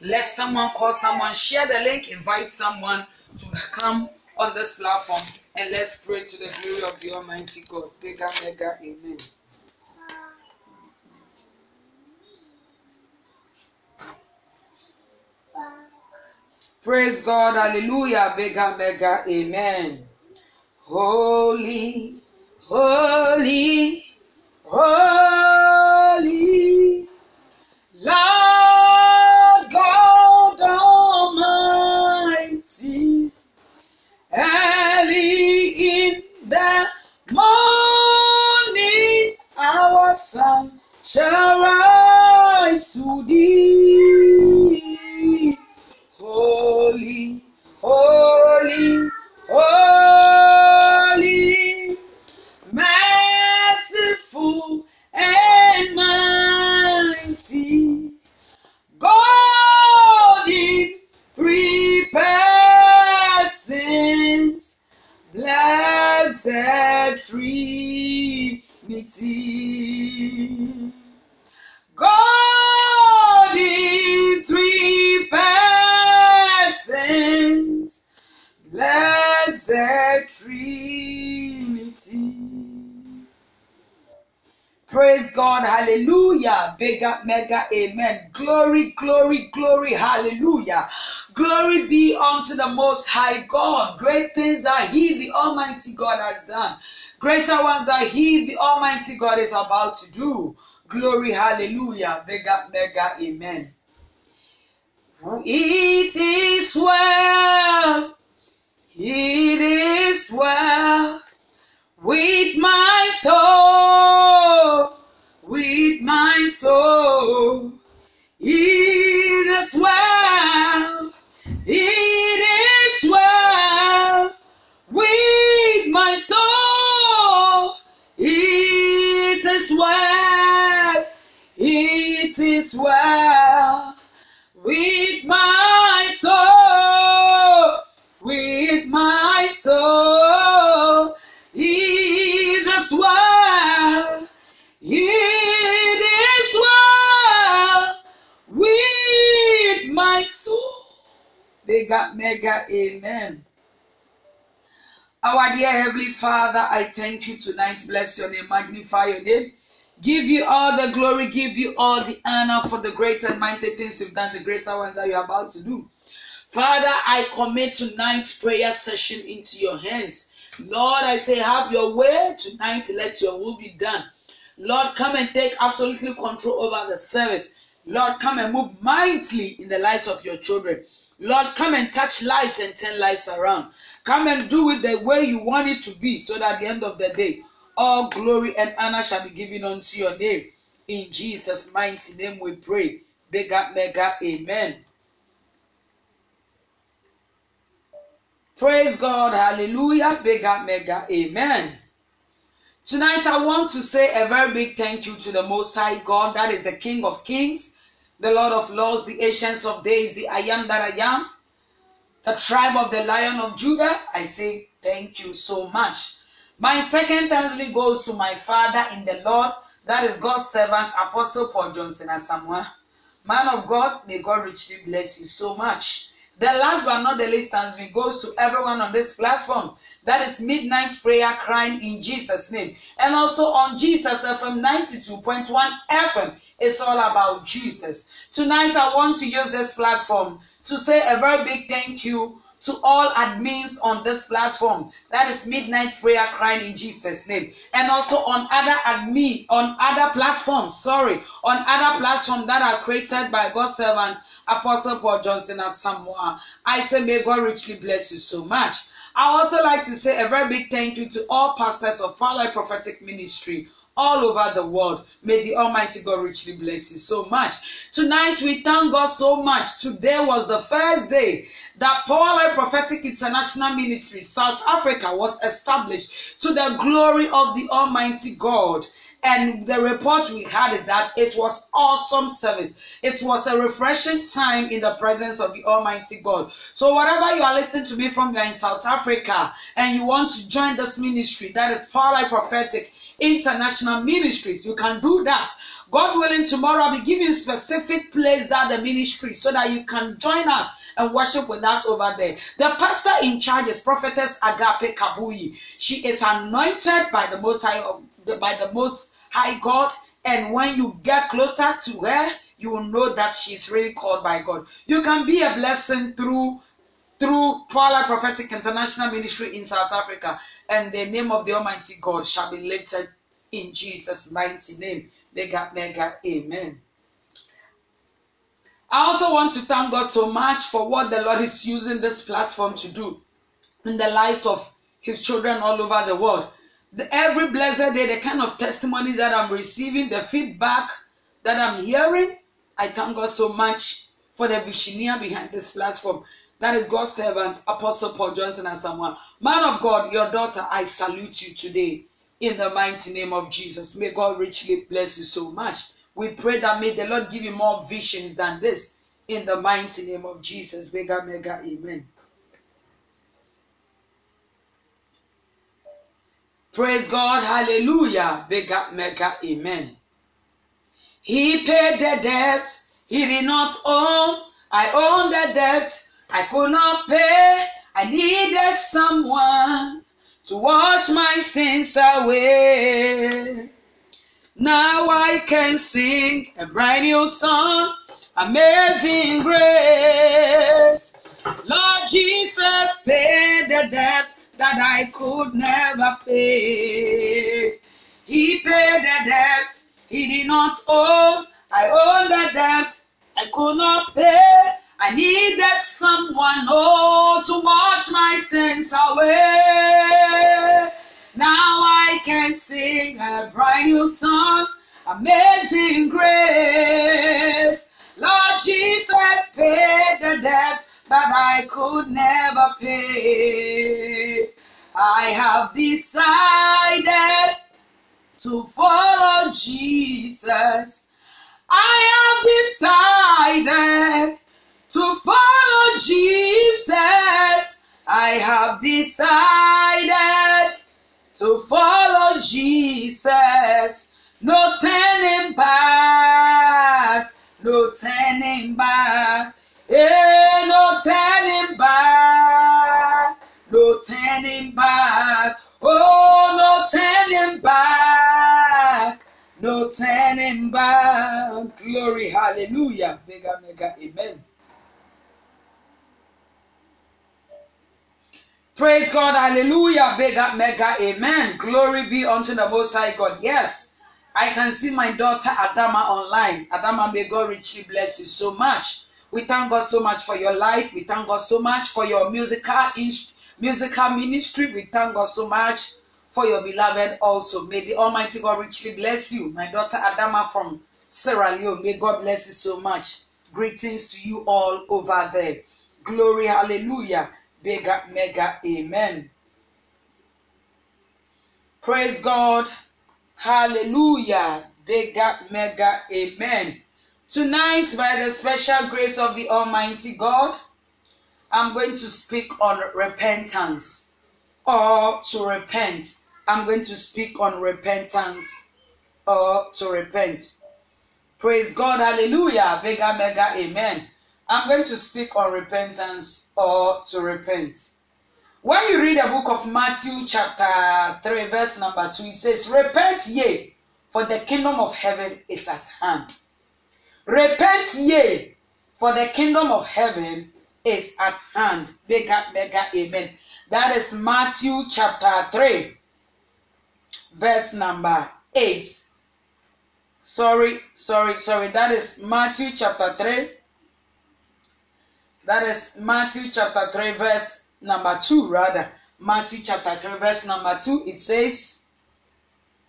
Let someone call someone, share the link, invite someone to come on this platform, and let's pray to the glory of the Almighty God. Mega, mega, amen. Praise God, hallelujah, mega, mega, amen. Holy, holy, holy, Lord sun shall rise to thee. Holy, holy, Trinity. God in three persons, blessed Trinity. Praise God, hallelujah. Bigger, mega, amen. Glory, glory, glory, hallelujah. Glory be unto the Most High God. Great things that He, the Almighty God, has done. Greater ones that He, the Almighty God, is about to do. Glory, hallelujah. Mega, mega, amen. It is well, it is well is well with my soul, with my soul. It is well, it is well with my soul. Mega, mega, amen. Our dear Heavenly Father, I thank you tonight. Bless your name, magnify your name. Give you all the glory, give you all the honor for the great and mighty things you've done, the greater ones that you're about to do. Father, I commit tonight's prayer session into your hands. Lord, I say, have your way tonight. Let your will be done. Lord, come and take absolutely control over the service. Lord, come and move mightily in the lives of your children. Lord, come and touch lives and turn lives around. Come and do it the way you want it to be, so that at the end of the day, all glory and honor shall be given unto your name. In Jesus' mighty name we pray. Mega, mega, amen. Praise God, hallelujah, mega, mega, amen. Tonight I want to say a very big thank you to the Most High God, that is the King of Kings, the Lord of Lords, the Ancients of Days, the I am that I am, the tribe of the Lion of Judah. I say thank you so much. My second thanksgiving goes to my Father in the Lord, that is God's servant, Apostle Paul Johnson Asamoah. Man of God, may God richly bless you so much. The last but not the least thanksgiving goes to everyone on this platform. That is Midnight Prayer Crying in Jesus' name. And also on Jesus FM 92.1 FM. It's all about Jesus. Tonight I want to use this platform to say a very big thank you to all admins on this platform. That is Midnight Prayer Crying in Jesus' name. And also on other admin, on other platforms, sorry, on other platforms that are created by God's servants, Apostle Paul Johnson Asamoah. I say, may God richly bless you so much. I also like to say a very big thank you to all pastors of Power Prophetic Ministry all over the world. May the Almighty God richly bless you so much. Tonight we thank God so much. Today was the first day that Power Prophetic International Ministry South Africa was established to the glory of the Almighty God. And the report we had is that it was awesome service. It was a refreshing time in the presence of the Almighty God. So whatever you are listening to me from, you are in South Africa and you want to join this ministry, that is Power Prophetic International Ministries. You can do that God willing, tomorrow I'll be giving specific place that the ministry so that you can join us and worship with us over there. The pastor in charge is Prophetess Agape Kabuyi. She is anointed by the Most High of by the Most High God, and when you get closer to her, you will know that she's really called by God. You can be a blessing through through Twilight Prophetic International Ministry in South Africa, and the name of the Almighty God shall be lifted in Jesus' mighty name. Mega, mega, amen. I also want to thank God so much for what the Lord is using this platform to do in the life of His children all over the world. The, every blessed day, the kind of testimonies that I'm receiving, the feedback that I'm hearing, I thank God so much for the visioneer behind this platform. That is God's servant, Apostle Paul Johnson Asamoah. Man of God, your daughter, I salute you today in the mighty name of Jesus. May God richly bless you so much. We pray that may the Lord give you more visions than this in the mighty name of Jesus. Mega, mega, amen. Praise God, hallelujah. Mega, mega, amen. He paid the debt he did not own. I own the debt I could not pay. I needed someone to wash my sins away. Now I can sing a brand new song, Amazing Grace. Lord Jesus paid the debt that I could never pay. He paid the debt he did not owe. I owe the debt I could not pay. I needed someone, oh, to wash my sins away. Now I can sing a brand new song, Amazing Grace. Lord Jesus paid the debt that I could never pay. I have decided to follow Jesus. I have decided to follow Jesus. I have decided to follow Jesus. No turning back, no turning back, yeah, no turning back, no turning back, oh, no turning back, no turning back. Glory, hallelujah, mega, mega, amen. Praise God, hallelujah, mega, mega, amen. Glory be unto the Most High God. Yes, I can see my daughter Adama online. Adama, may God richly bless you so much. We thank God so much for your life. We thank God so much for your musical musical ministry. We thank God so much for your beloved also. May the Almighty God richly bless you. My daughter Adama from Sierra Leone. May God bless you so much. Greetings to you all over there. Glory, hallelujah. Mega, mega, amen. Praise God. Hallelujah. Mega, mega, amen. Tonight, by the special grace of the Almighty God, I'm going to speak on repentance or to repent. I'm going to speak on repentance or to repent. Praise God. Hallelujah. Mega, mega, amen. I'm going to speak on repentance or to repent. When you read the book of Matthew, chapter 3, verse number 2, it says, Repent ye, for the kingdom of heaven is at hand. Repent ye, for the kingdom of heaven is at hand. Mega, mega, amen. That is Matthew chapter 3, verse number 8. Sorry, sorry, sorry. That is Matthew chapter 3, that is Matthew chapter 3, verse number 2, rather. Matthew chapter 3, verse number 2, it says,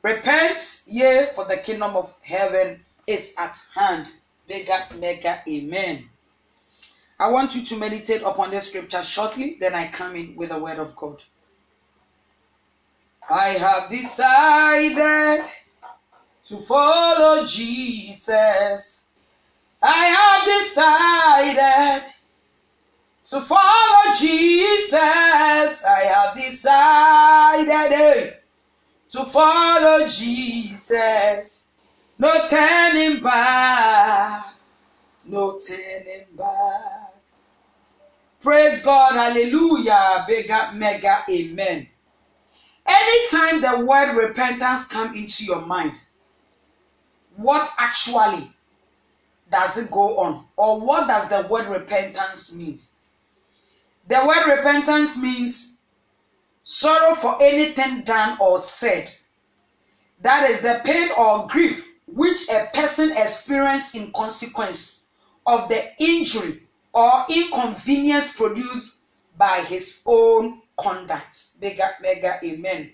Repent ye, for the kingdom of heaven is at hand. Mega, mega, amen. I want you to meditate upon this scripture shortly, then I come in with the word of God. I have decided to follow Jesus. I have decided to follow Jesus, I have decided eh, to follow Jesus. No turning back. No turning back. Praise God. Hallelujah. Bigger, mega, amen. Anytime the word repentance come into your mind, what actually does it go on? Or what does the word repentance mean? The word repentance means sorrow for anything done or said. That is the pain or grief which a person experienced in consequence of the injury or inconvenience produced by his own conduct. Mega, mega, amen.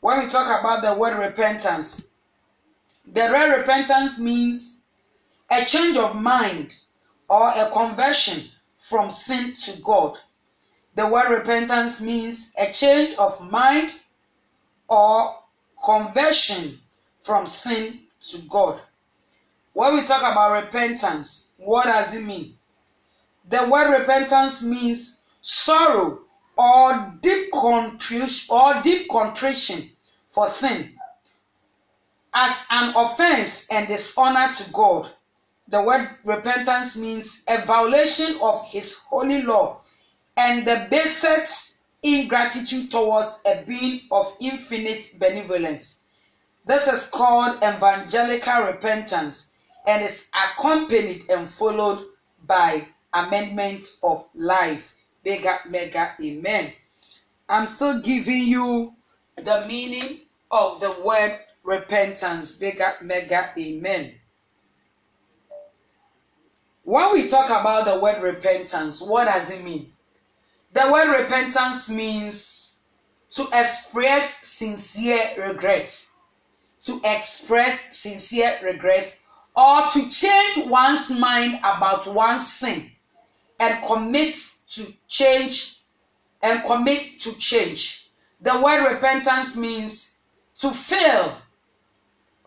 When we talk about the word repentance, the word repentance means a change of mind or a conversion from sin to God. The word repentance means a change of mind or conversion from sin to God. When we talk about repentance, what does it mean? The word repentance means sorrow or deep contrition or deep contrition for sin as an offense and dishonor to God. The word repentance means a violation of his holy law and the basest ingratitude towards a being of infinite benevolence. This is called evangelical repentance and is accompanied and followed by amendment of life. Mega, mega, amen. I'm still giving you the meaning of the word repentance. Mega, mega, amen. When we talk about the word repentance, what does it mean? The word repentance means to express sincere regret to express sincere regret or to change one's mind about one's sin and commit to change and commit to change. The word repentance means to fail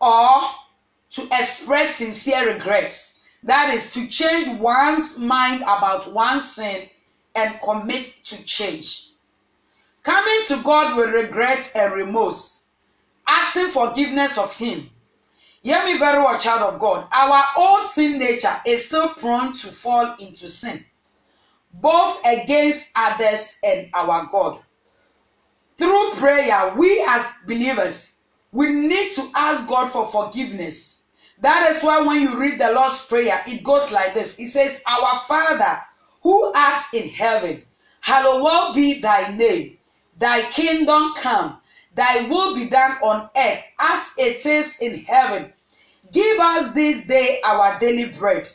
or to express sincere regrets. That is to change one's mind about one's sin and commit to change. Coming to God with regret and remorse asking forgiveness of him. Hear me very well, child of God. Our old sin nature is still prone to fall into sin, both against others and our God. Through prayer, we as believers, we need to ask God for forgiveness. That is why when you read the Lord's Prayer, it goes like this It says, Our Father who art in heaven, hallowed be thy name, thy kingdom come thy will be done on earth as it is in heaven. Give us this day our daily bread,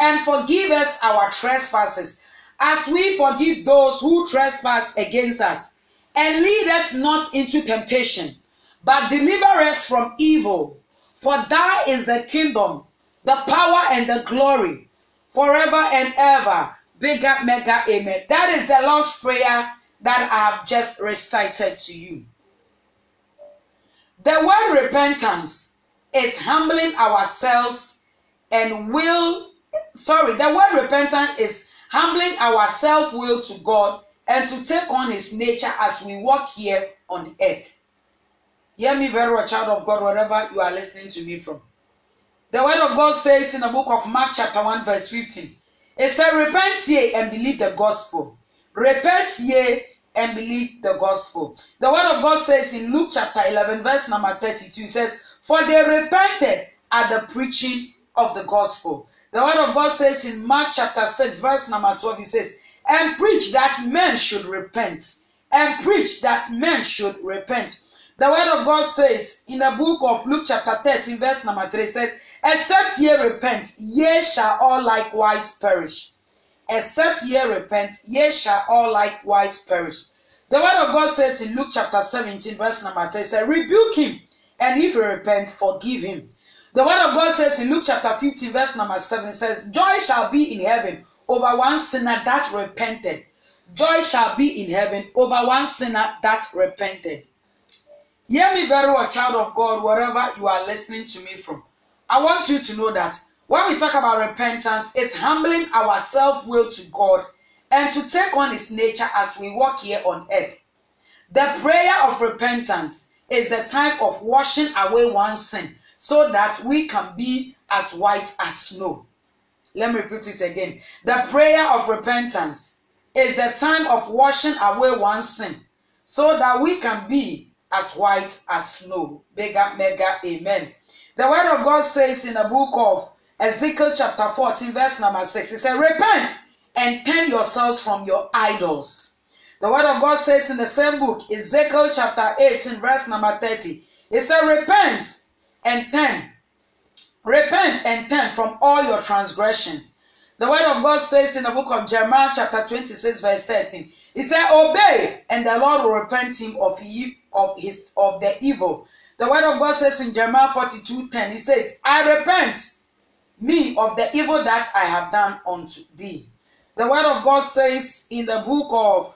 and forgive us our trespasses, as we forgive those who trespass against us. And lead us not into temptation, but deliver us from evil. For thine is the kingdom, the power, and the glory, forever and ever. Bigger, mega, amen. That is the Lord's prayer that I have just recited to you. The word repentance is humbling ourselves and will, sorry, the word repentance is humbling our self will to God and to take on his nature as we walk here on earth. Hear me very well, child of God, wherever you are listening to me from. The word of God says in the book of Mark, chapter 1, verse 15, it says, Repent ye and believe the gospel. Repent ye and believe the gospel. The word of God says in Luke chapter 11, verse number 32, it says, For they repented at the preaching of the gospel. The word of God says in Mark chapter 6, verse number 12, it says, And preach that men should repent. And preach that men should repent. The word of God says in the book of Luke chapter 13, verse number 3, said, Except ye repent, ye shall all likewise perish except ye repent, ye shall all likewise perish. The word of God says in Luke chapter 17, verse number 3, says, Rebuke him, and if he repent, forgive him. The word of God says in Luke chapter 15, verse number 7, says, Joy shall be in heaven over one sinner that repented. Joy shall be in heaven over one sinner that repented. Hear me very well, child of God, wherever you are listening to me from. I want you to know that when we talk about repentance, it's humbling our self will to God and to take on His nature as we walk here on earth. The prayer of repentance is the time of washing away one's sin, so that we can be as white as snow. Let me repeat it again. The prayer of repentance is the time of washing away one sin so that we can be as white as snow. Mega, mega, amen. The word of God says in the book of Ezekiel chapter 14, verse number 6, it says, Repent and turn yourselves from your idols. The word of God says in the same book, Ezekiel chapter 18, verse number 30, it says, Repent and turn. Repent and turn from all your transgressions. The word of God says in the book of Jeremiah chapter 26, verse 13, it said, Obey, and the Lord will repent him of, he, of his of the evil. The word of God says in Jeremiah 42, 10, it says, I repent me of the evil that I have done unto thee. The word of God says in the book of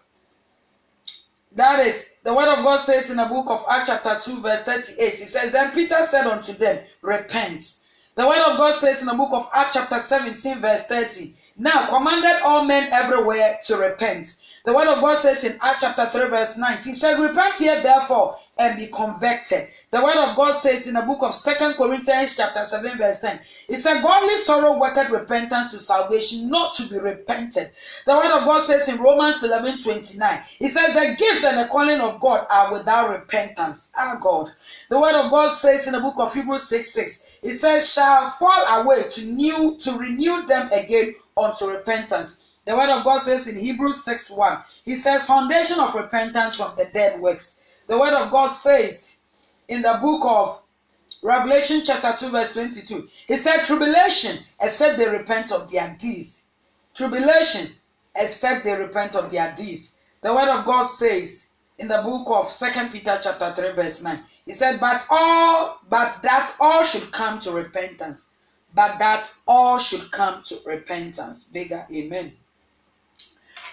that is the word of God says in the book of Acts chapter 2 verse 38 it says then Peter said unto them repent. The word of God says in the book of Acts chapter 17 verse 30 now commanded all men everywhere to repent. The word of God says in Acts chapter 3 verse 19 he said repent ye therefore and be convicted. The word of God says in the book of Second Corinthians chapter 7 verse 10, it's a godly sorrow worketh repentance to salvation, not to be repented. The word of God says in Romans 11 29, it says the gift and the calling of God are without repentance. Our God. The word of God says in the book of Hebrews 6 6, it says, shall fall away to new to renew them again unto repentance. The word of God says in Hebrews 6 1, he says, foundation of repentance from the dead works. The word of God says in the book of Revelation chapter 2 verse 22. He said tribulation except they repent of their deeds. Tribulation except they repent of their deeds. The word of God says in the book of Second Peter chapter 3 verse 9. He said but all but that all should come to repentance. But that all should come to repentance. Bigger amen.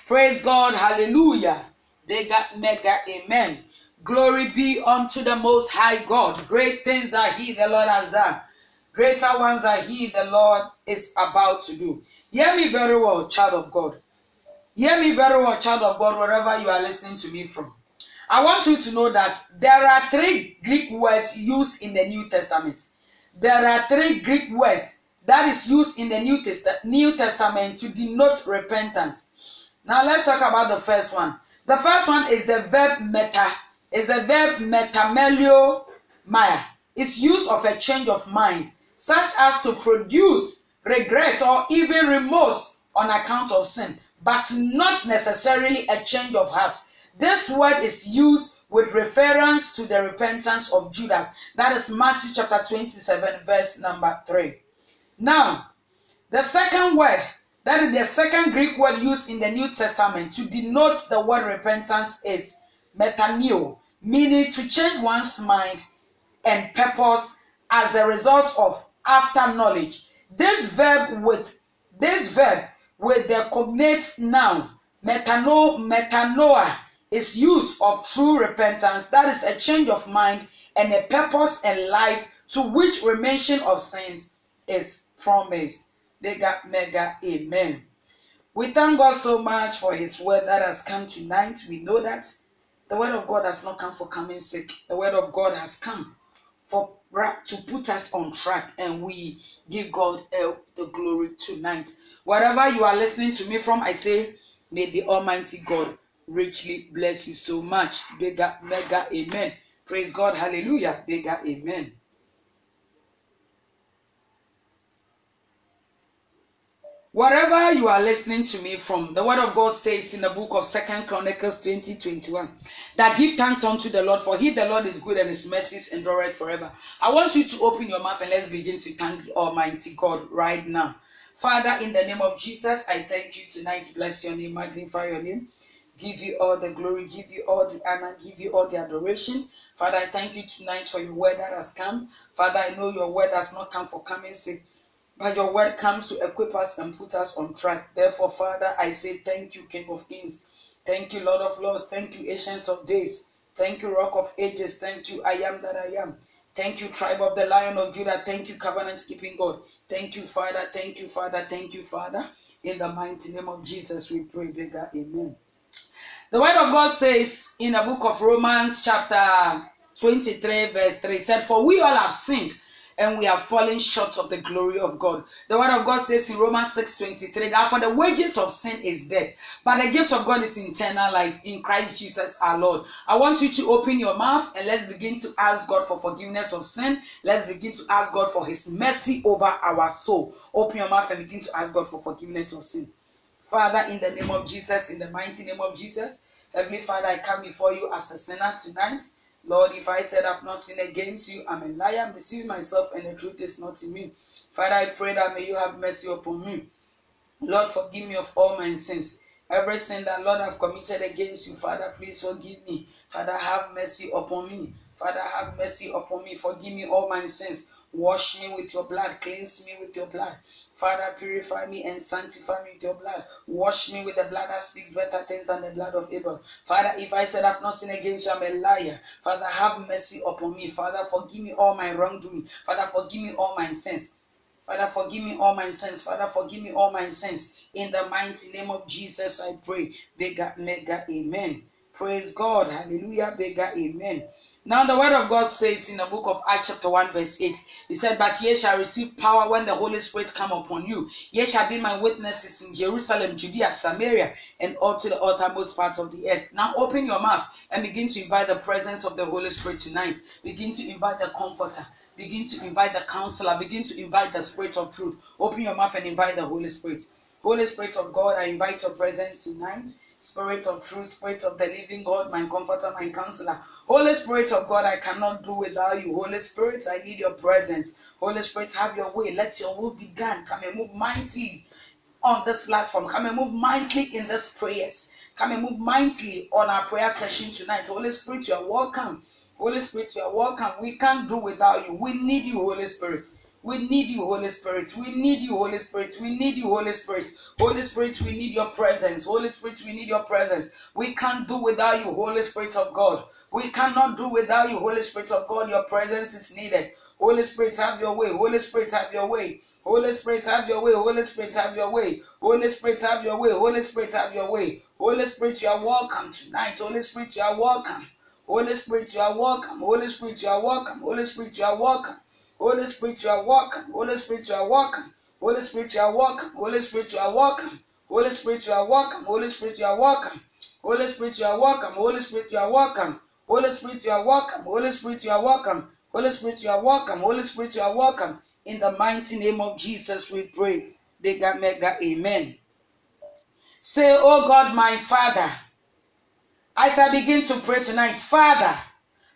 Praise God. Hallelujah. They got mega amen. Glory be unto the Most High God. Great things that He, the Lord, has done. Greater ones that He, the Lord, is about to do. Hear me very well, child of God. Hear me very well, child of God, wherever you are listening to me from. I want you to know that there are three Greek words used in the New Testament. There are three Greek words that is used in the New, Test- New Testament to denote repentance. Now let's talk about the first one. The first one is the verb meta is a verb metamelio maya. It's use of a change of mind, such as to produce regret or even remorse on account of sin, but not necessarily a change of heart. This word is used with reference to the repentance of Judas. That is Matthew chapter 27, verse number 3. Now, the second word, that is the second Greek word used in the New Testament to denote the word repentance is metanoeo meaning to change one's mind and purpose as a result of after knowledge. This verb with this verb with the cognate noun metano, metanoia is use of true repentance. That is a change of mind and a purpose in life to which remission of sins is promised. Mega, mega, amen. We thank God so much for His word that has come tonight. We know that the word of God has not come for coming sick. The word of God has come for to put us on track, and we give God the glory tonight. Wherever you are listening to me from, I say, may the Almighty God richly bless you so much. Bigger, mega, amen. Praise God, hallelujah. Bigger, amen. Wherever you are listening to me from, the word of God says in the book of Second Chronicles 20, 21, that give thanks unto the Lord, for he, the Lord, is good and his mercies endureth forever. I want you to open your mouth and let's begin to thank Almighty God right now. Father, in the name of Jesus, I thank you tonight. Bless your name, magnify your name. Give you all the glory, give you all the honor, give you all the adoration. Father, I thank you tonight for your word that has come. Father, I know your word has not come for coming sake but your word comes to equip us and put us on track. Therefore, Father, I say thank you, King of Kings. Thank you, Lord of Lords. Thank you, Ancients of Days. Thank you, Rock of Ages. Thank you, I am that I am. Thank you, Tribe of the Lion of Judah. Thank you, Covenant Keeping God. Thank you, Father. Thank you, Father. Thank you, Father. In the mighty name of Jesus, we pray, bigger. Amen. The word of God says in the book of Romans, chapter 23, verse 3, said, For we all have sinned and we are falling short of the glory of God. The word of God says in Romans 6 23 that for the wages of sin is death, but the gift of God is eternal life in Christ Jesus our Lord. I want you to open your mouth and let's begin to ask God for forgiveness of sin. Let's begin to ask God for His mercy over our soul. Open your mouth and begin to ask God for forgiveness of sin. Father, in the name of Jesus, in the mighty name of Jesus, Heavenly Father, I come before you as a sinner tonight. Lord, if I said I've not sinned against you, I'm a liar, deceiving myself, and the truth is not in me. Father, I pray that may you have mercy upon me. Lord, forgive me of all my sins. Every sin that, Lord, I've committed against you, Father, please forgive me. Father, have mercy upon me. Father, have mercy upon me. Forgive me all my sins. Wash me with your blood. Cleanse me with your blood. Father, purify me and sanctify me with your blood. Wash me with the blood that speaks better things than the blood of Abel. Father, if I said I've not sinned against you, I'm a liar. Father, have mercy upon me. Father, forgive me all my wrongdoing. Father, forgive me all my sins. Father, forgive me all my sins. Father, forgive me all my sins. In the mighty name of Jesus, I pray. Bega, mega, amen. Praise God. Hallelujah. Bega, amen. Now the word of God says in the book of Acts chapter 1 verse 8, he said, But ye shall receive power when the Holy Spirit come upon you. Ye shall be my witnesses in Jerusalem, Judea, Samaria, and all to the uttermost part of the earth. Now open your mouth and begin to invite the presence of the Holy Spirit tonight. Begin to invite the comforter. Begin to invite the counselor. Begin to invite the Spirit of truth. Open your mouth and invite the Holy Spirit. Holy Spirit of God, I invite your presence tonight. Spirit of truth, Spirit of the living God, my comforter, my counselor. Holy Spirit of God, I cannot do without you. Holy Spirit, I need your presence. Holy Spirit, have your way. Let your will be done. Come and move mightily on this platform. Come and move mightily in this prayers. Come and move mightily on our prayer session tonight. Holy Spirit, you are welcome. Holy Spirit, you are welcome. We can't do without you. We need you, Holy Spirit. We need you, Holy Spirit. We need you, Holy Spirit. We need you, Holy Spirit. Holy Spirit, we need your presence. Holy Spirit, we need your presence. We can't do without you, Holy Spirit of God. We cannot do without you, Holy Spirit of God. Your presence is needed. Holy Spirit, have your way. Holy Spirit, have your way. Holy Spirit, have your way. Holy Spirit, have your way. Holy Spirit, have your way. Holy Spirit, have your way. Holy Spirit, you are welcome tonight. Holy Spirit, you are welcome. Holy Spirit, you are welcome. Holy Spirit, you are welcome. Holy Spirit, you are welcome. Holy Spirit, you are welcome. Holy Spirit, you are welcome. Holy Spirit, you are welcome. Holy Spirit, you are welcome. Holy Spirit, you are welcome. Holy Spirit, you are welcome. Holy Spirit, you are welcome. Holy Spirit, you are welcome. Holy Spirit, you are welcome. Holy Spirit, you are welcome. Holy Spirit, you are welcome. Holy Spirit, you are welcome. In the mighty name of Jesus, we pray. Bigger, mega, amen. Say, Oh God, my Father, as I begin to pray tonight, Father,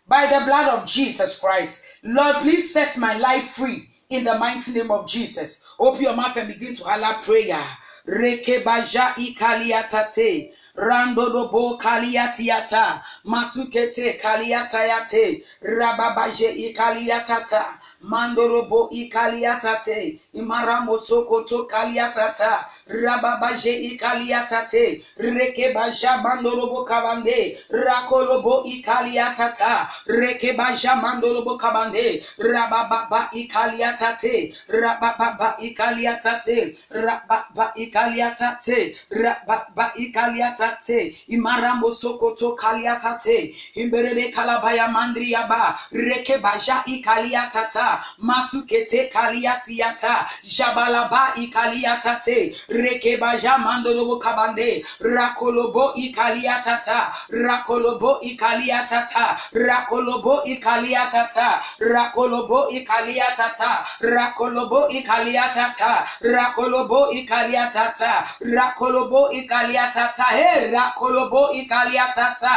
by the blood of Jesus Christ, Lord, please set my life free in the mighty name of Jesus. Open your mouth and begin to holler prayer. Rekebaja ikaliatate. Randodobo kaliatiata. Masukete kaliatayate. Rababaje ikaliatata. Mandorobo ikaliatate. Imaramo sokoto kaliatata. Rababaje ikaliatate. Rekebaja mandorobo kabande. Rakolobo ikaliatata. Rekebaja mandorobo kabande. Rabababa ikaliatate. Rabababa ikaliatate. Rababa ikaliatate. Rababa ikaliatate. Imarambo sokoto kaliatate. Imberebe kalabaya mandriaba. Rekebaja ikaliatata. Masukete kaliatiata. Jabalaba ikaliatate. Rekebaja mandolobo kabande. Rakolobo ikaliatata. Rakolobo ikaliatata. Rakolobo ikaliatata. Rakolobo ikaliatata. Rakolobo ikaliatata. Rakolobo ikaliatata. Rakolobo ikaliatata. Hey, rakolobo ikaliatata.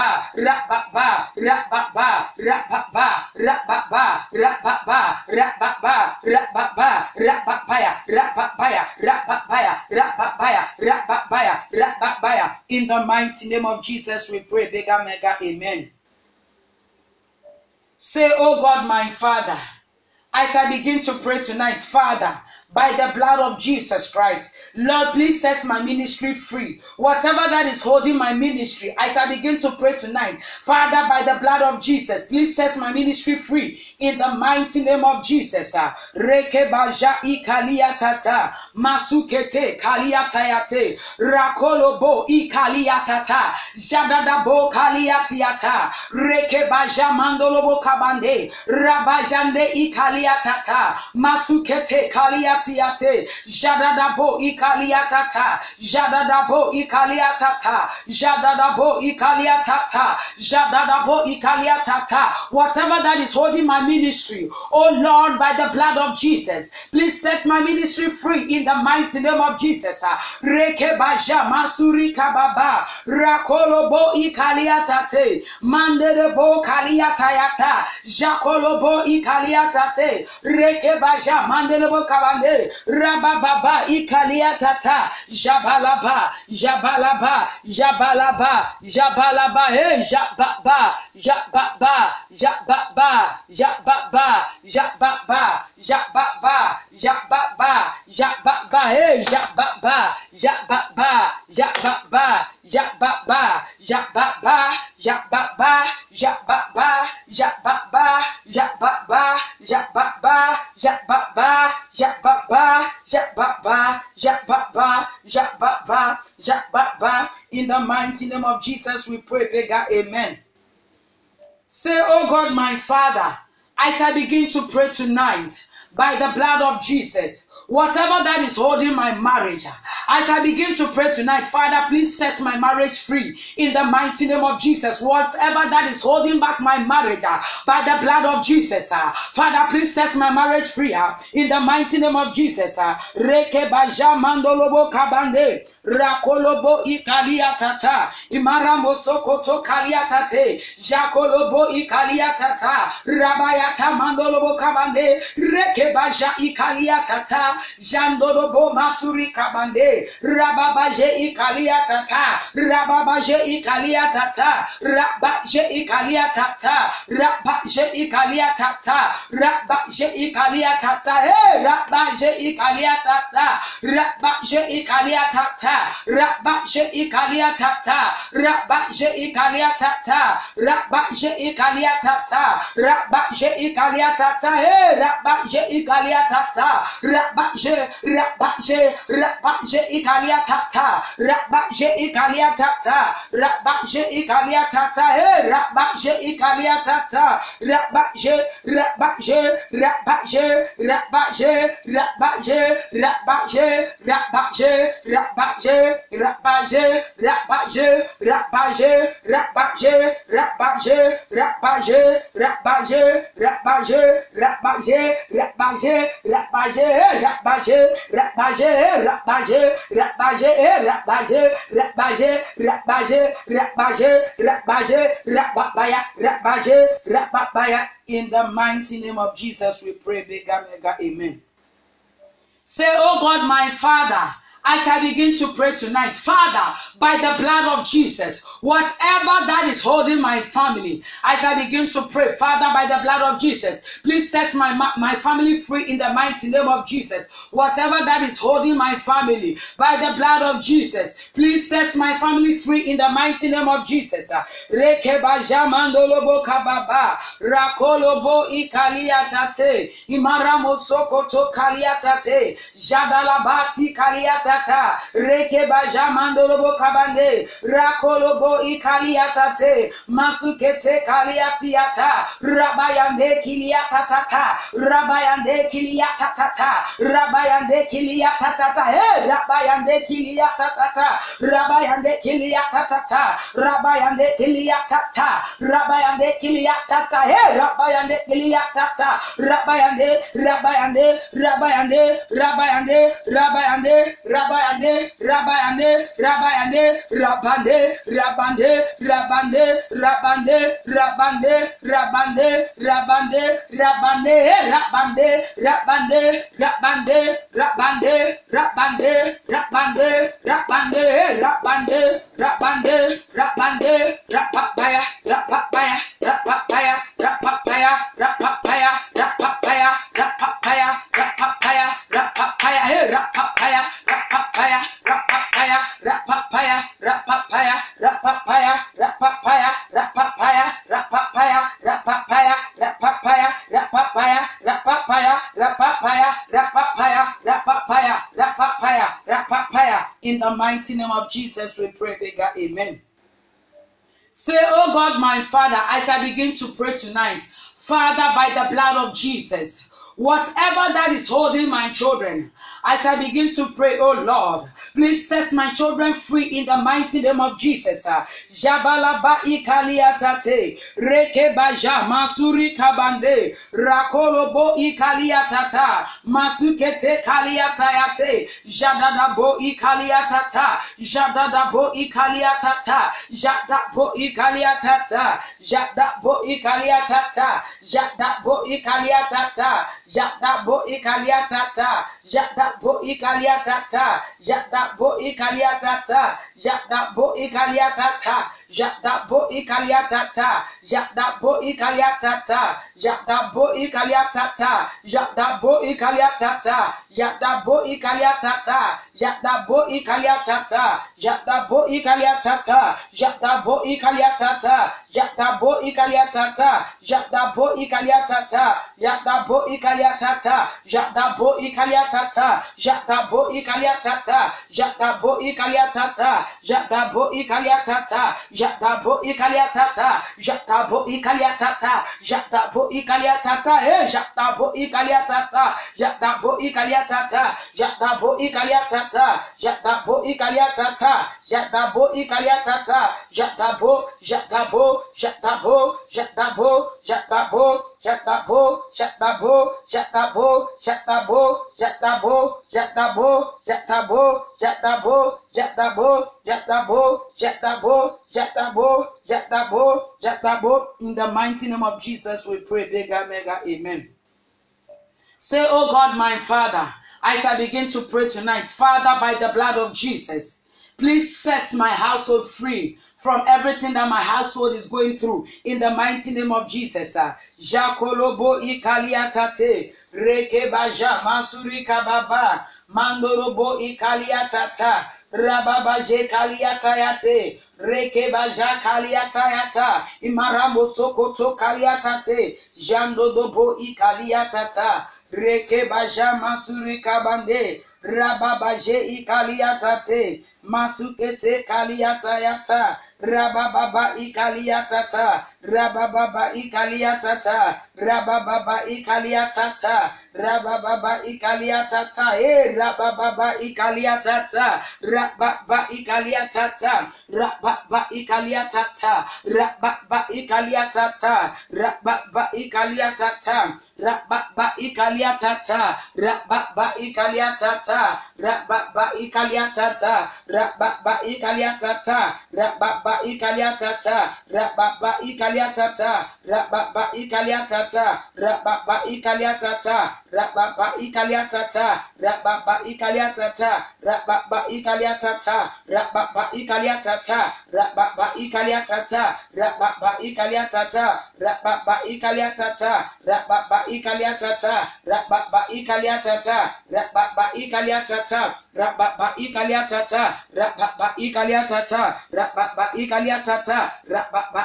Rababa, rababa, rababa, rababa, rababa, rababa, rababa, rababa, rababa, rababa, rababa, rababa, rababaya, rababaya, rababaya, rababaya, rababaya, rababaya. In the mighty name of Jesus, we pray. Bigger, mega, amen. Say, Oh God, my Father, as I begin to pray tonight, Father, by the blood of Jesus Christ. Lord, please set my ministry free. Whatever that is holding my ministry, as I begin to pray tonight, Father, by the blood of Jesus, please set my ministry free in the mighty name of Jesus. Ah, reke baja ikalia tata, masukete kalia tayate, rakolobo ikalia tata, jadadabo kalia tiata, reke baja mandolobo kabande, rabajande ikalia tata, masukete kalia ikaliatiate jadadabo ikaliatata jadadabo ikaliatata jadadabo ikaliatata jadadabo ikaliatata. Whatever that is holding my ministry oh lord by the blood of jesus please set my ministry free in the mighty name of jesus. Ah, reke baja masuri kababa rakolobo ikaliatate manderebo kaliatayata jakolobo ikaliatate reke baja manderebo kabande rabababa ikaliatata jabalaba jabalaba jabalaba jabalaba he jababa jababa jababa jababa jababa jababa jababa jababa he jababa jababa jababa jababa jababa jababa jababa jababa jababa jababa jababa jababa jababa jababa jababa jababa in the mighty name of Jesus we pray bigger amen. Say oh God my father as I begin to pray tonight by the blood of Jesus Whatever that is holding my marriage, as I begin to pray tonight, Father, please set my marriage free in the mighty name of Jesus. Whatever that is holding back my marriage, uh, by the blood of Jesus, uh, Father, please set my marriage free uh, in the mighty name of Jesus. Rabayata mandolobo kabande, reke baja ikalia tata, Jandorobo Masuri Kabande, Rababaje Ikalia Tata, Rababaje Ikalia Tata, Rabaje Ikalia Tata, Rabaje Ikalia Tata, Rabaje Ikalia Tata, hey, Rabaje Ikalia Tata, Rabaje Ikalia Tata, Rabaje Ikalia Tata, Rabaje Ikalia Tata, Rabaje Ikalia Tata, Rabaje Ikalia Tata, hey, Rabaje Ikalia Tata, Rabaje rabaje rabaje rabaje ikalia tata rabaje ikalia tata rabaje ikalia tata he rabaje ikalia tata rabaje rabaje rabaje rabaje rabaje rabaje rabaje rabaje rabaje rabaje rabaje rabaje rabaje rabaje rabaje rabaje rabaje rabaje rabaje rabaje, rabaje, rabaje, rabaje, rabaje, rabaje, rabaje, rabaje, rabaje, rababaya, rabaje, rababaya. In the mighty name of Jesus, we pray, mega, mega, amen. Say, Oh God, my Father, as I begin to pray tonight, Father, by the blood of Jesus, whatever that is holding my family, as I begin to pray, Father, by the blood of Jesus, please set my, my family free in the mighty name of Jesus. Whatever that is holding my family, by the blood of Jesus, please set my family free in the mighty name of Jesus. Jadalabati kaliatate, tata reke baja mandolobo kabande rakolobo ikaliatate masukete kaliatiata rabayande kiliatatata rabayande kiliatatata rabayande kiliatatata he rabayande kiliatatata rabayande kiliatatata rabayande kiliatata rabayande kiliatata he rabayande kiliatata rabayande rabayande rabayande rabayande rabayande rabayande rabayande, rabayande, rabande, rabande, rabande, rabande, rabande, rabande, rabande, rabande, rabande, rabande, rabande, rabande, rabande, rabande, rabande, rabande, rabande, rabande, rapapaya, rapapaya, rapapaya, rapapaya, rapapaya, rapapaya, rapapaya, rapapaya, rapapaya, hey, rapapaya, rapapaya, rapapaya, rapapaya, rapapaya, rapapaya, rapapaya, rapapaya, rapapaya, rapapaya, rapapaya, rapapaya, rapapaya, rapapaya, rapapaya, rapapaya, rapapaya, rapapaya. In the mighty name of Jesus, we pray, bigger. Amen. Say, Oh God, my Father, as I begin to pray tonight, Father, by the blood of Jesus, whatever that is holding my children, as I begin to pray, oh Lord, please set my children free in the mighty name of Jesus. Jabalaba ikaliatate, reke baja masuri kabande, rakolobo ikaliatata, masukete kaliatayate, jadadabo ikaliatata, jadadabo ikaliatata, jadabo ikaliatata, jadabo ikaliatata, jadabo ikaliatata, jadabo ikaliatata, jadabo bo ikaliatata, jada bo ikaliatata, jada bo ikaliatata, jada bo ikaliatata, jada bo ikaliatata, jada bo ikaliatata, jada bo ikaliatata, ikaliatata jadabo ikaliatata jadabo ikaliatata jadabo ikaliatata jadabo ikaliatata jadabo ikaliatata jadabo ikaliatata jadabo ikaliatata eh jadabo ikaliatata jadabo ikaliatata jadabo ikaliatata jadabo ikaliatata jadabo ikaliatata jadabo jadabo jadabo jadabo jadabo Jatabo ikaliatata, Jatabo ikaliatata, Jatabo ikaliatata, Jatabo ikaliatata, Jatabo ikaliatata, Jatabo ikaliatata, eh, Jatabo ikaliatata, Jatabo ikaliatata, Jatabo ikaliatata, Jatabo ikaliatata, Jatabo ikaliatata, Jatabo, Jatabo, Jatabo, Jatabo, Jatabo, Jatabo, Jatabo, Jatabo, Jatabo, Jatabo, Jatabo, Jatabo, Jatabo, Jatabo, Jatabo, Jatabo, Jatabo, Jatabo, Jatabo. In the mighty name of Jesus, we pray, bigger, mega, amen. Say, Oh God, my Father, as I begin to pray tonight, Father, by the blood of Jesus, please set my household free from everything that my household is going through in the mighty name of Jesus. Jakolobo kaliatate, jandodobo masuri kabande, masukete kaliatayata, rabababa ikaliatata, rabababa ikaliatata, rabababa ikaliatata, rabababa ikaliatata, eh, rabababa ikaliatata, rababa ikaliatata, rababa ikaliatata, rababa ikaliatata, rababa ikaliatata, rababa ikaliatata, rababa ikaliatata, rababa ikaliatata, Rak ba ba i kalian cha cha bak ba ba i kalian cha cha bak ba ba i kalian cha cha bak ba ba i kalian cha cha bak ba ba i kalian cha cha bak ba ba i kalian cha cha bak ba ba i kalian cha cha bak ba i kalian caca, rak bak ba i kalian caca, rak bak ba i kalian caca, rak bak ba i kalian caca, rak bak ba i kalian caca, rak bak ba i kalian caca, rak bak ba i kalian caca, rak bak ba i kalian caca, rak bak ba i kalian caca.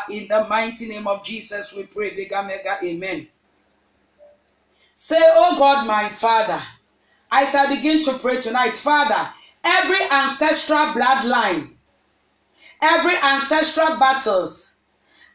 In the mighty name of Jesus we pray bigger mega amen. Say, Oh God, my Father, as I begin to pray tonight, Father, every ancestral bloodline, every ancestral battles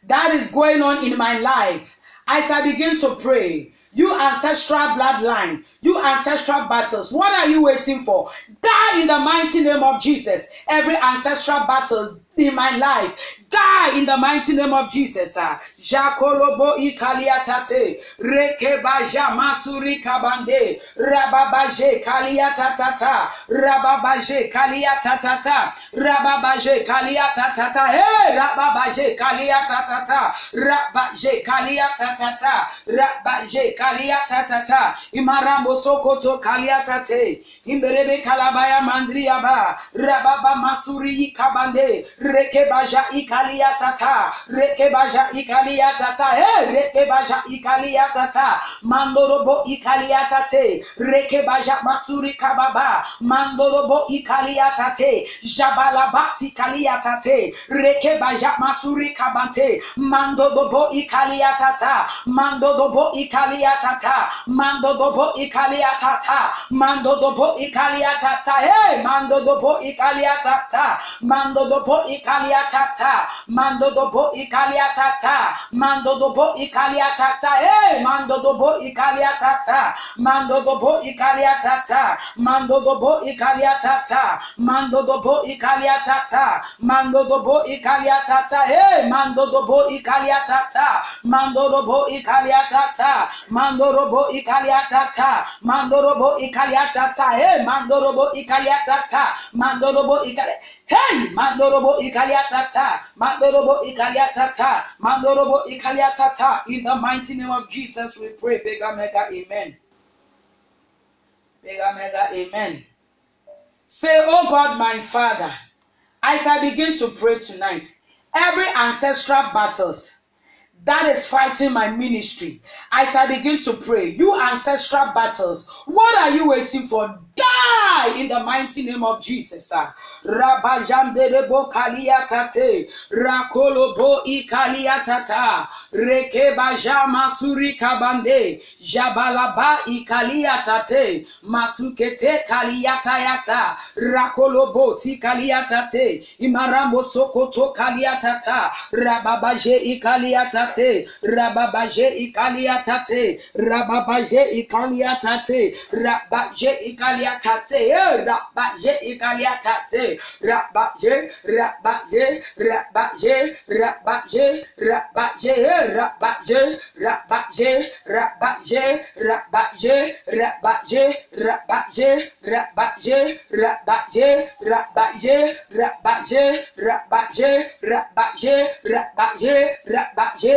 that is going on in my life, as I begin to pray, you ancestral bloodline, you ancestral battles, what are you waiting for? Die in the mighty name of Jesus. Every ancestral battle in my life, die in the mighty name of Jesus. ah. Jakolobo ikaliatate, rekebaja masuri kabande, rababaje kaliatatata, rababaje kaliatatata, rababaje kaliatatata, hey, rababaje kaliatatata, rabaje kaliatatata, rabaje kaliatatata, imarambo sokoto kaliatate, imberebe kalabaya mandriaba, rababa masuri kabande, rekebaja ikalia tata. Rekebaja ikalia tata. Hey rekebaja ikalia tata. Mandorobo ikalia tate. Rekebaja masuri kababa. Mandorobo ikalia tate. Jabalabati kalia tate. Rekebaja masuri kabante. Mandorobo ikalia tata. Mandorobo ikalia tata. Mandorobo ikalia tata. Mandorobo ikalia tata. Hey mandorobo ikalia tata. Mandorobo ikaliatata mando dobo ikaliatata mando dobo ikaliatata hey mando dobo ikaliatata mando dobo ikaliatata mando dobo ikaliatata mando dobo ikaliatata mando dobo ikaliatata hey mando dobo ikaliatata mando dobo ikaliatata mando robo ikaliatata mando robo ikaliatata hey mando robo ikaliatata mando robo ikaliatata hey mando robo ikaliatata, mandorobo ikaliatata, mandorobo ikaliatata. In the mighty name of Jesus, we pray, bigger mega, amen. Bigger mega, amen. Say, Oh God, my Father, as I begin to pray tonight, every ancestral battles that is fighting my ministry, as I begin to pray, you ancestral battles, what are you waiting for? Die in the mighty name of Jesus. Rabajamderebo kaliatate, rakolobo jabalaba masukete rakolobo sokoto rababaje ikaliatate, rababaje ikaliatate, rababaje ikaliatate, rabaje ikaliatate, eh, rabaje ikaliatate, rabaje, rabaje, rabaje, rabaje, rabaje, eh, rabaje, rabaje, rabaje, rabaje, rabaje, rabaje, rabaje, rabaje, rabaje, rabaje, rabaje, rabaje, rabaje, rabaje,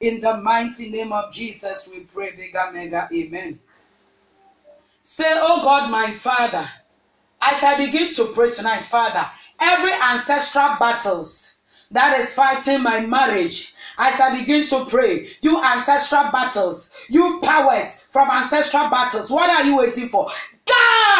In the mighty name of Jesus, we pray, mega, mega, amen. Say, Oh God, my Father, as I begin to pray tonight, Father, every ancestral battles that is fighting my marriage, as I begin to pray, you ancestral battles, you powers from ancestral battles, what are you waiting for?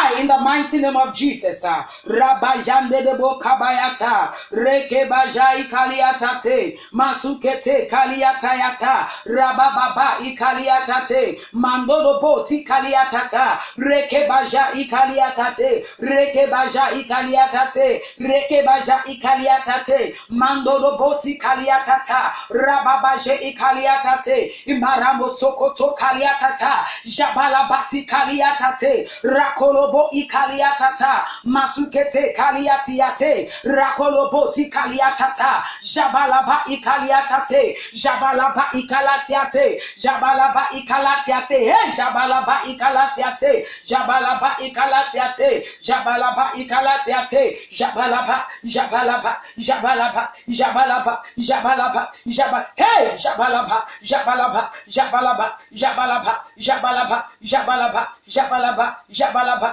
Die in the mighty name of Jesus. ah. Rabajande debo kabayata, reke bajai kaliatate, masukete kaliatayata, rabababa ikaliatate, mandodo boti kaliatata, reke baja ikaliatate, reke baja ikaliatate, reke baja ikaliatate, mandodo boti kaliatata, rababaje ikaliatate, imaramo sokoto kaliatata, jabalabati kaliatate, rakolobo ikaliatata, masukete kaliatiate, rakolobo ti kaliatata, jabalaba ikaliatate, jabalaba ikalatiate, jabalaba ikalatiate, hey, jabalaba ikalatiate, jabalaba ikalatiate, jabalaba ikalatiate, jabalaba, jabalaba, jabalaba, jabalaba, jabalaba, jabal, hey, jabalaba, jabalaba, jabalaba, jabalaba, jabalaba, jabalaba, jabalaba, jabalaba,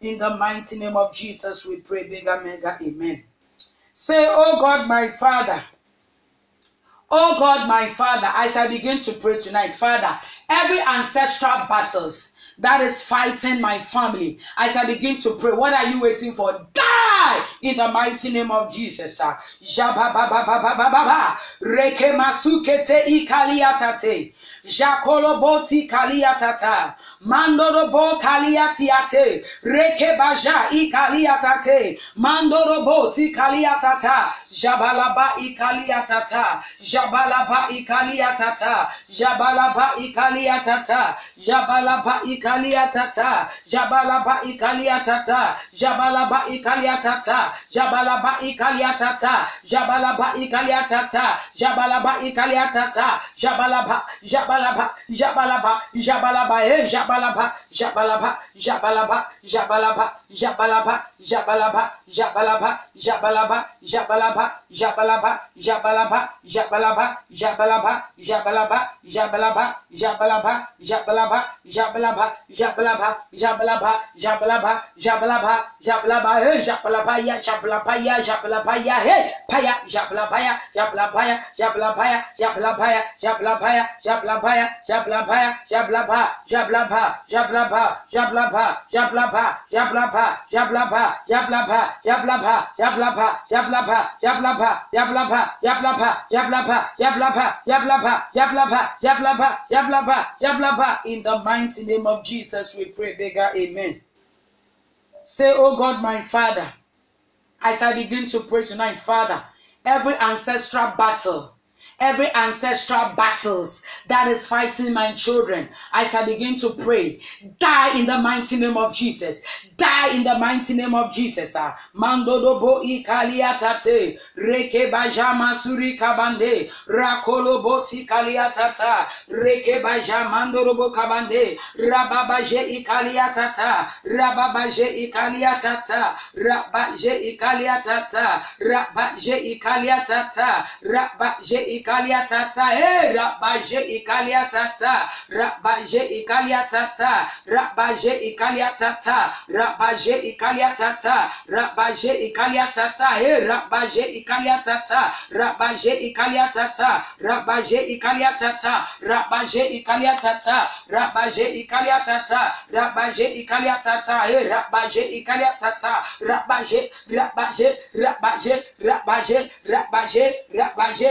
In the mighty name of Jesus, we pray, bigger, mega, amen. Say, Oh God, my Father. Oh God, my Father, as I begin to pray tonight, Father, every ancestral battles that is fighting my family, as I begin to pray, what are you waiting for? Die in the mighty name of Jesus. Reke masukete ikaliatate. Jakoloboti kaliatata. Mandorobo kaliatiate. Reke baja ikaliatate. Mandoroboti kaliatata. Jabalaba ikaliatata. Jabalaba ikaliatata. Jabalaba ikaliatata. Jabalaba ikaliatata. Jabalaba ikaliatata. Jabalaba ikaliatata. Jabalaba ikaliatata. Jabalaba ikaliatata. Jabalaba ikaliatata. Jabalaba Jabalaba Jabalaba Jabalaba eh Jabalaba Jabalaba Jabalaba Jabalaba Jabalaba Jabalaba Jabalaba Jabalaba Jabalaba Jabalaba Jabalaba Jabalaba Jabalaba Jabalaba Jabalaba Jabalaba Jabalaba Jabalaba Jabalaba Jabalaba Jabalaba Jabalaba Jabalaba eh Jabalaba ya Jabalaba ya Jabalaba ya hey paya Jabalaba ya Jabalaba ya Jabalaba ya Jabalaba ya Jabalaba Jablaba, Jablaba, Jablaba, Jablaba, Jablaba, Jablaba, Jablaba, Jablaba, Jablaba, Jablaba, Jablaba, Jablaba, Jablaba, Jablaba, Jablaba, Jablaba, Jablaba, Jablaba, Jablaba. In the mighty name of Jesus, we pray, bigger, amen. Say, Oh God, my Father, as I begin to pray tonight, Father, every ancestral battle every ancestral battles that is fighting my children as I begin to pray. Die in the mighty name of Jesus. Die in the mighty name of Jesus. Ah. Mandodobo ikaliatate reke bajama suri kabande rakolo boti kaliatata reke bajamando robo kabande rababaje ikaliatata rababaje ikaliatata rabaje ikaliatata rabaje ikaliatata rabaje ikalia tata eh rabaje ikalia tata rabaje ikalia tata rabaje ikalia tata rabaje ikalia tata rabaje ikalia tata eh rabaje ikalia tata rabaje ikalia tata rabaje ikalia tata rabaje ikalia tata rabaje ikalia tata rabaje ikalia tata eh rabaje ikalia tata rabaje rabaje rabaje rabaje rabaje rabaje rabaje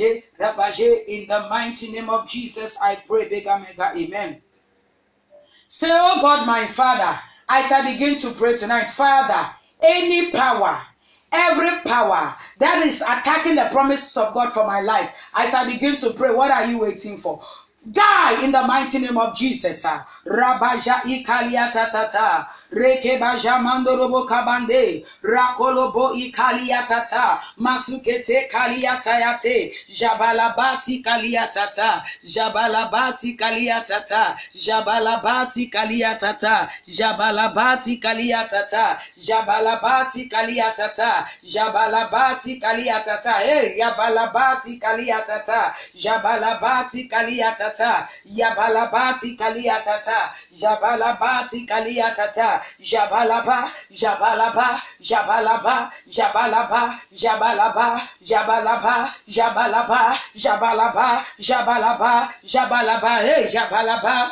In the mighty name of Jesus, I pray, bigger mega, amen. Say, Oh God, my Father, as I begin to pray tonight, Father, any power every power that is attacking the promises of God for my life, as I begin to pray, what are you waiting for? Die in the mighty name of Jesus. Rabaja ikalia tata. Reke baja mandorobo kabande. Rakolobo ikalia tata. Masukete kalia tayate. Jabalabati kalia tata. Jabalabati kalia tata. Jabalabati kalia tata. Jabalabati kalia tata. Jabalabati kalia tata. Jabalabati kalia tata. Hey, yabalabati kalia tata. Jabalabati kalia tata tata, yabalabati kalia tata, jabalabati kalia tata, jabalaba, jabalaba, jabalaba, jabalaba, jabalaba, jabalaba, jabalaba, jabalaba, jabalaba, jabalaba, hey, jabalaba,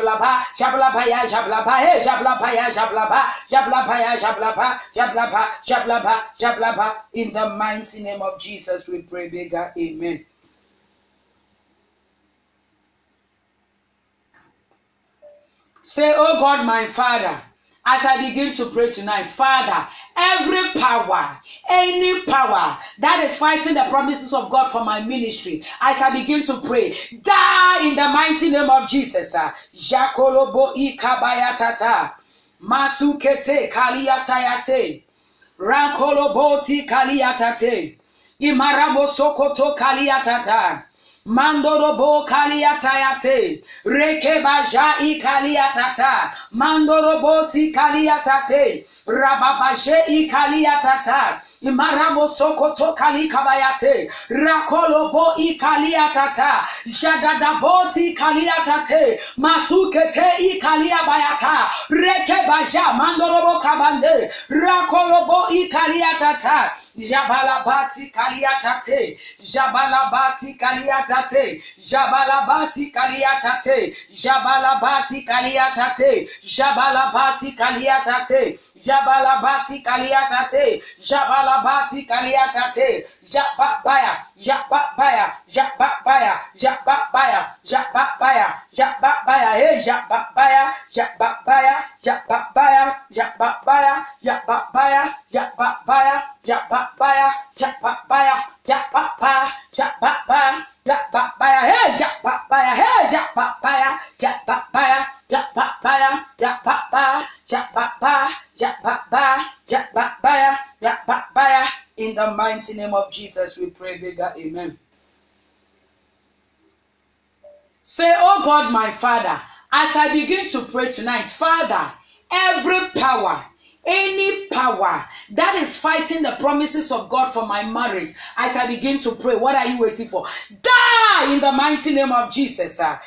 Shablapa, Shablapaya, Shablapa, hey, Shablapaya, Shablapa, Shablapaya, Shablapa, Shablapa, Shablapa, Shablapa. In the mighty name of Jesus, we pray bigger. Amen. Say, Oh God, my Father as I begin to pray tonight, Father, every power, any power that is fighting the promises of God for my ministry, as I begin to pray, die in the mighty name of Jesus. Jakolobo ikabayatata, masukete kaliyatayate, rankoloboti kaliyatate, imaramo sokoto kaliyatata. Mandorobo kaliatayate, rekebaja ikaliatata, mandoroboti kaliatate, rababaje ikaliatata, imaramo sokoto kalikabayate, rakolobo ikaliatata, jadadaboti kaliatate, masukete ikaliabayata, rekebaja mandorobo kabande, rakolobo ikaliatata, jabalabati kaliatate, jabalabati kaliatate, kaliatate, jabalabati kaliatate, jabalabati kaliatate, jabalabati kaliatate, jabalabati kaliatate, jabalabati kaliatate, jababaya, jababaya, jababaya, jababaya, jababaya, jababaya, hey, jababaya, jababaya, jababaya, jababaya, jababaya, jababaya, jababaya, jababaya, jababaya, jababaya, Japapaya, hey, Japapaya, hey, Japapaya, Japapaya, Japapaya, Japapa, Japapa, Japapa, Japapaya, Japapaya. In the mighty name of Jesus, we pray bigger. Amen. Say, Oh God, my Father, as I begin to pray tonight, Father, every power any power that is fighting the promises of God for my marriage, as I begin to pray, what are you waiting for? Die in the mighty name of Jesus. Ah,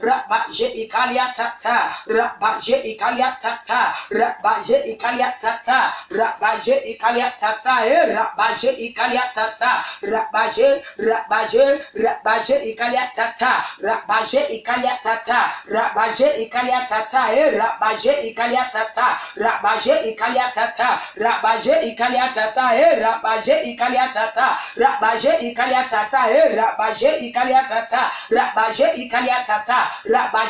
Rabaje rabaje ikalia tata rabaje ikalia tata rabaje ikalia tata rabaje ikalia tata e rabaje ikalia tata rabaje rabaje rabaje ikalia tata rabaje ikalia tata rabaje ikalia tata e rabaje ikalia tata rabaje ikalia tata rabaje ikalia tata e rabaje ikalia tata rabaje ikalia tata e rabaje ikalia tata rabaje ikalia tata rabaje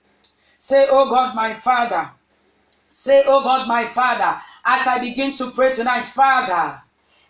Say, Oh God, my Father. Say, Oh God, my Father, as I begin to pray tonight, Father,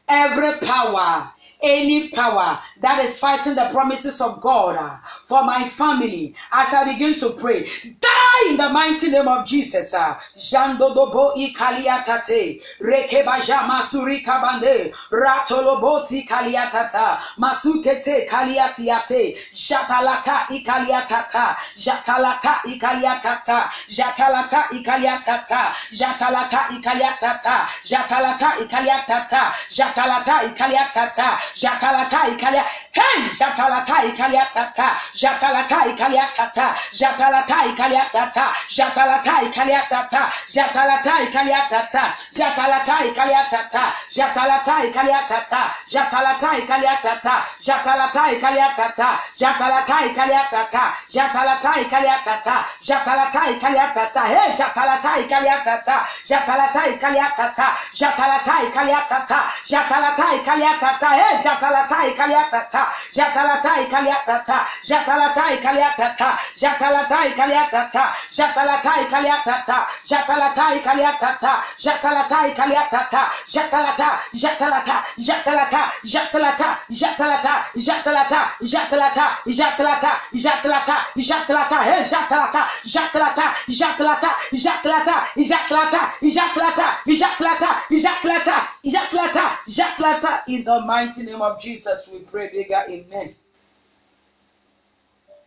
every power any power that is fighting the promises of God uh, for my family as I begin to pray. Die in the mighty name of Jesus. uh. Jandodobo ikaliatate, rekebaja masuri kabande, ratoloboti kaliatata, masukete kaliatiate, jatalata ikaliatata, jatalata ikaliatata, jatalata ikaliatata, jatalata ikaliatata, jatalata ikaliatata, jatalata ikaliatata, jatalata ikalia hey jatalata ikalia tata jatalata ikalia tata jatalata ikalia tata ikaliatata, jatalata ikaliatata, jatalata ikaliatata, jatalata ikaliatata, jatalata ikaliatata, jatalata ikaliatata, jatalata ikaliatata, jatalata ikaliatata, jatalata ikaliatata, jatalata ikaliatata, he jatalata ikaliatata, jatalata ikaliatata, jatalata ikaliatata, jatalata ikaliatata, he jatalata ikaliatata, jatalata ikaliatata, jatalata ikaliatata, jatalata ikaliatata, jatalata ikaliatata, jatalata ikaliatata, jatalata ikaliatata, jatalata, jatalata, jatalata, jatalata, jatalata, jatalata, jatalata, jatalata, jatalata, jatalata, hey, jatalata, jatalata, jatalata, jatalata, jatalata, jatalata, jatalata, jatalata, jatalata, jatalata. In the mighty name of Jesus, we pray, bigger. Amen.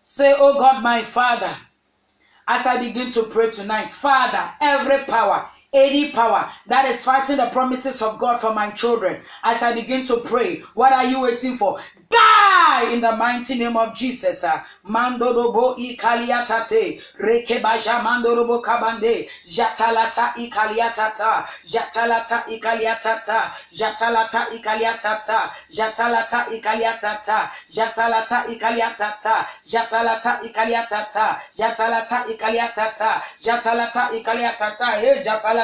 Say, Oh God, my Father, as I begin to pray tonight, Father, every power, any power that is fighting the promises of God for my children, as I begin to pray, what are you waiting for? Die in the mighty name of Jesus. Ah, mandorobo ikaliatate, rekebaja mandorobo kabande, jatalata ikaliatata, jatalata ikaliatata, jatalata ikaliatata, jatalata ikaliatata, jatalata ikaliatata, jatalata ikaliatata, jatalata ikaliatata, jatalata ikaliatata, jatalata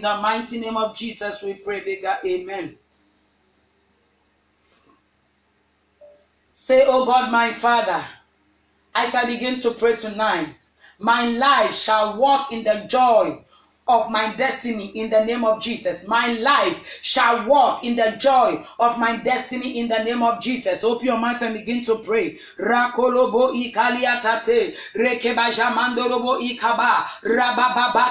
the mighty name of Jesus, we pray, bigger. Amen. Say, Oh God, my Father as I begin to pray tonight, my life shall walk in the joy of my destiny in the name of Jesus. My life shall walk in the joy of my destiny in the name of Jesus. Open your mouth and begin to pray. Rakolobo ikaliatate, ikaba,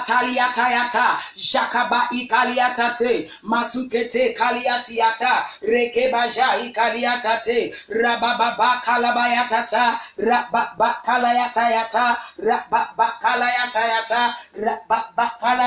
taliatayata, jakaba ikaliatate, masukete kaliatiata, ikaliatate, kalabayatata, rababa kalayatayata, rababa kalayatayata, rababa kalayatayata,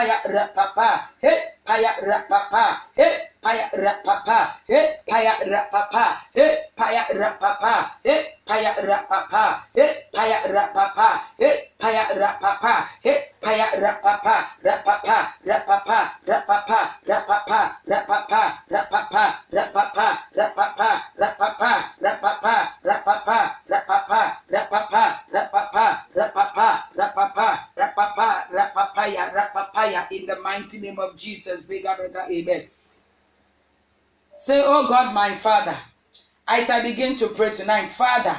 kayak rak kata. Hei, paya rapapa, he paya rapapa, he paya rapapa, he paya rapapa, he paya rapapa, he paya rapapa, he paya rapapa, paya rapapa, rapapa, rapapa, rapapa, rapapa, rapapa, rapapa, rapapa, rapapa, rapapa, rapapa, rapapa, rapapa, rapapa, rapapa, rapapa, rapapa, in the mighty name of Jesus. Bigger, bigger, amen. Say, Oh God, my Father, as I begin to pray tonight, Father,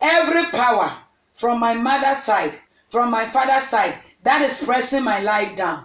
every power from my mother's side, from my father's side, that is pressing my life down.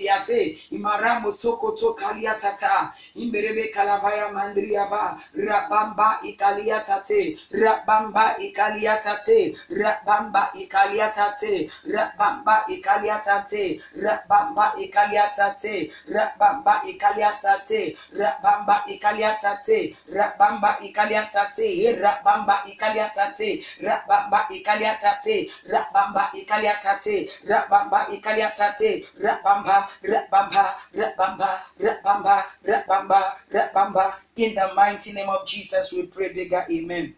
kaliatiate, Imaramo sokoto kaliatata, Imberebe kalabaya mandriaba, Rabamba ikaliatate, Rabamba ikaliatate, Rabamba ikaliatate, Rabamba ikaliatate, Rabamba ikaliatate, Rabamba ikaliatate, Rabamba ikaliatate, Rabamba ikaliatate, Rabamba ikaliatate, Rabamba ikaliatate, Rabamba ikaliatate, Rabamba ikaliatate, Rabamba, Rabamba, Rabamba, Rabamba, Rabamba, Rabamba. In the mighty name of Jesus, we pray bigger. Amen.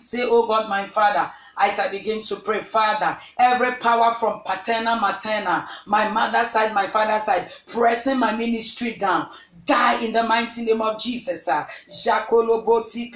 Say, Oh God, my Father, as I begin to pray, Father, every power from paternal, maternal, my mother's side, my father's side, pressing my ministry down, die in the mighty name of Jesus. Jakoloboti.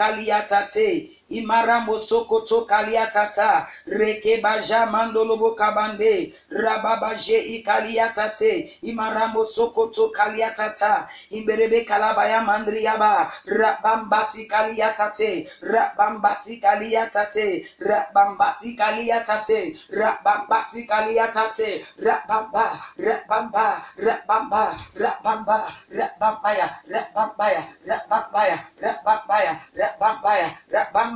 Imara mosokoto kaliatata reke baja mandolobo kabande. Rababaje ikaliatate imara mosokoto kaliatata imberebe kalabaya mandriaba rabambati kaliatate rabambati kaliatate rabambati kaliatate rabambati kaliatate rabamba rabamba rabamba rabamba rabambaya rabambaya rabambaya rabambaya rabambaya rabambaya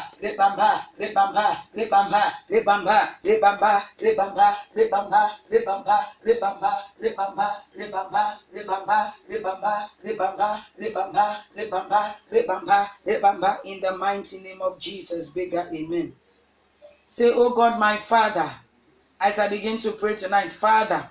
rebamba rebamba rebamba rebamba rebamba rebamba rebamba rebamba rebamba rebamba rebamba rebamba rebamba rebamba rebamba rebamba rebamba rebamba in the mighty name of Jesus bigger amen say oh God my father as I begin to pray tonight father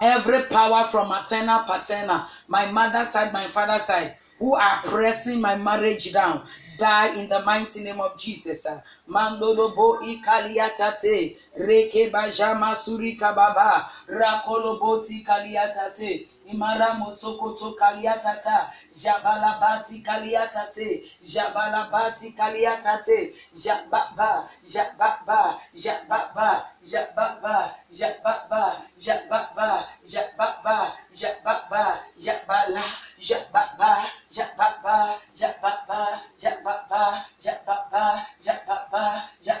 every power from maternal paternal my mother side my father side who are pressing my marriage down die in the mighty name of Jesus. Mandolobo ikaliatate, reke bajama surika baba, rakoloboti kaliatate, imara mosokoto kaliatata, jabalabati kaliatate, jabalabati kaliatate, jababa, jababa, jababa, jababa, jababa, jababa, jababa, jababa, jabala, jababa, jababa, jababa, jababa, jababa, jababa,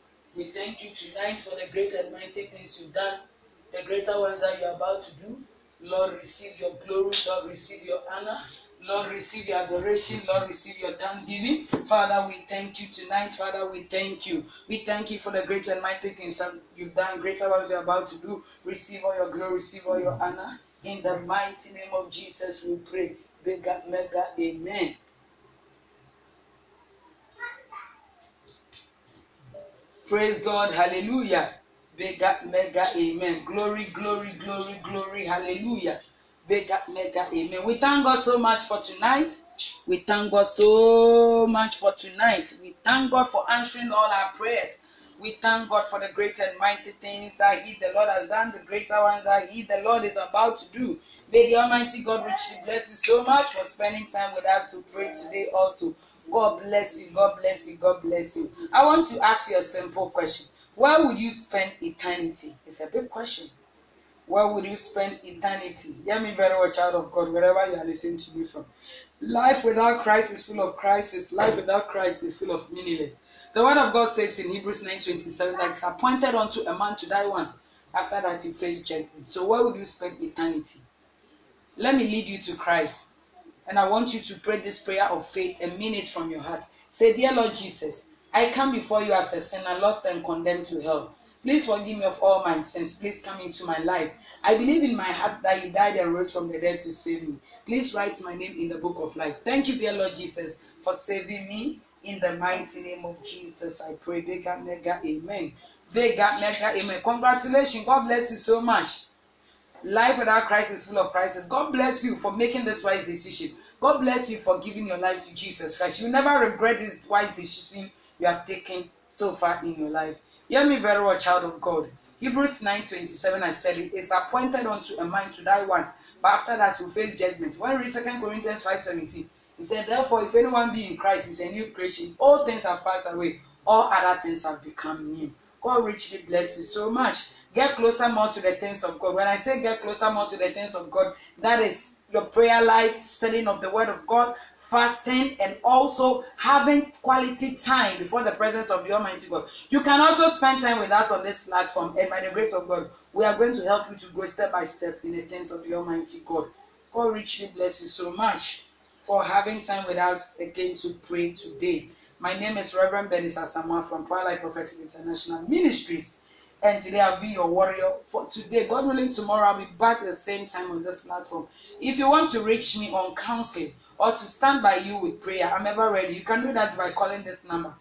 We thank you tonight for the great and mighty things you've done, the greater ones that you're about to do. Lord, receive your glory. Lord, receive your honor. Lord, receive your adoration. Lord, receive your thanksgiving. Father, we thank you tonight. Father, we thank you. We thank you for the great and mighty things you've done, greater ones you're about to do. Receive all your glory, receive all your honor. In the mighty name of Jesus, we pray. Mega, mega, amen. Praise God, hallelujah. Mega, mega, amen. Glory, glory, glory, glory, hallelujah. Mega, mega, amen. We thank God so much for tonight. We thank God so much for tonight. We thank God for answering all our prayers. We thank God for the great and mighty things that He, the Lord, has done, the greater ones that He, the Lord, is about to do. May the Almighty God richly bless you so much for spending time with us to pray today also. God bless you, God bless you, God bless you. I want to ask you a simple question. Where would you spend eternity? It's a big question. Where would you spend eternity? Hear me very well, child of God, wherever you are listening to me from. Life without Christ is full of crisis. Life without Christ is full of meaningless. The word of God says in Hebrews 9:27 that it's appointed unto a man to die once. After that, he face judgment. So where would you spend eternity? Let me lead you to Christ. And I want you to pray this prayer of faith mean it from your heart. Say, Dear Lord Jesus, I come before you as a sinner, lost and condemned to hell. Please forgive me of all my sins. Please come into my life. I believe in my heart that you died and rose from the dead to save me. Please write my name in the book of life. Thank you, dear Lord Jesus, for saving me. In the mighty name of Jesus, I pray. Bigger, mega, amen. Bigger, mega, amen. Congratulations. God bless you so much. Life without Christ is full of crisis. God bless you for making this wise decision. God bless you for giving your life to Jesus Christ. You never regret this wise decision you have taken so far in your life. Hear me very well, child of God. Hebrews 9:27, I said it is appointed unto a man to die once, but after that will face judgment. When we read 2 Corinthians 5:17, he said, Therefore, if anyone be in Christ, is a new creation. All things have passed away, all other things have become new. God richly bless you so much. Get closer more to the things of God. When I say get closer more to the things of God, that is your prayer life, studying of the Word of God, fasting, and also having quality time before the presence of the Almighty God. You can also spend time with us on this platform, and by the grace of God, we are going to help you to grow step by step in the things of the Almighty God. God richly bless you so much for having time with us again to pray today. My name is Reverend Bernice Asamoah from Twilight Prophetic International Ministries. And today I'll be your warrior for today. God willing, tomorrow I'll be back at the same time on this platform. If you want to reach me on counseling or to stand by you with prayer, I'm ever ready. You can do that by calling this number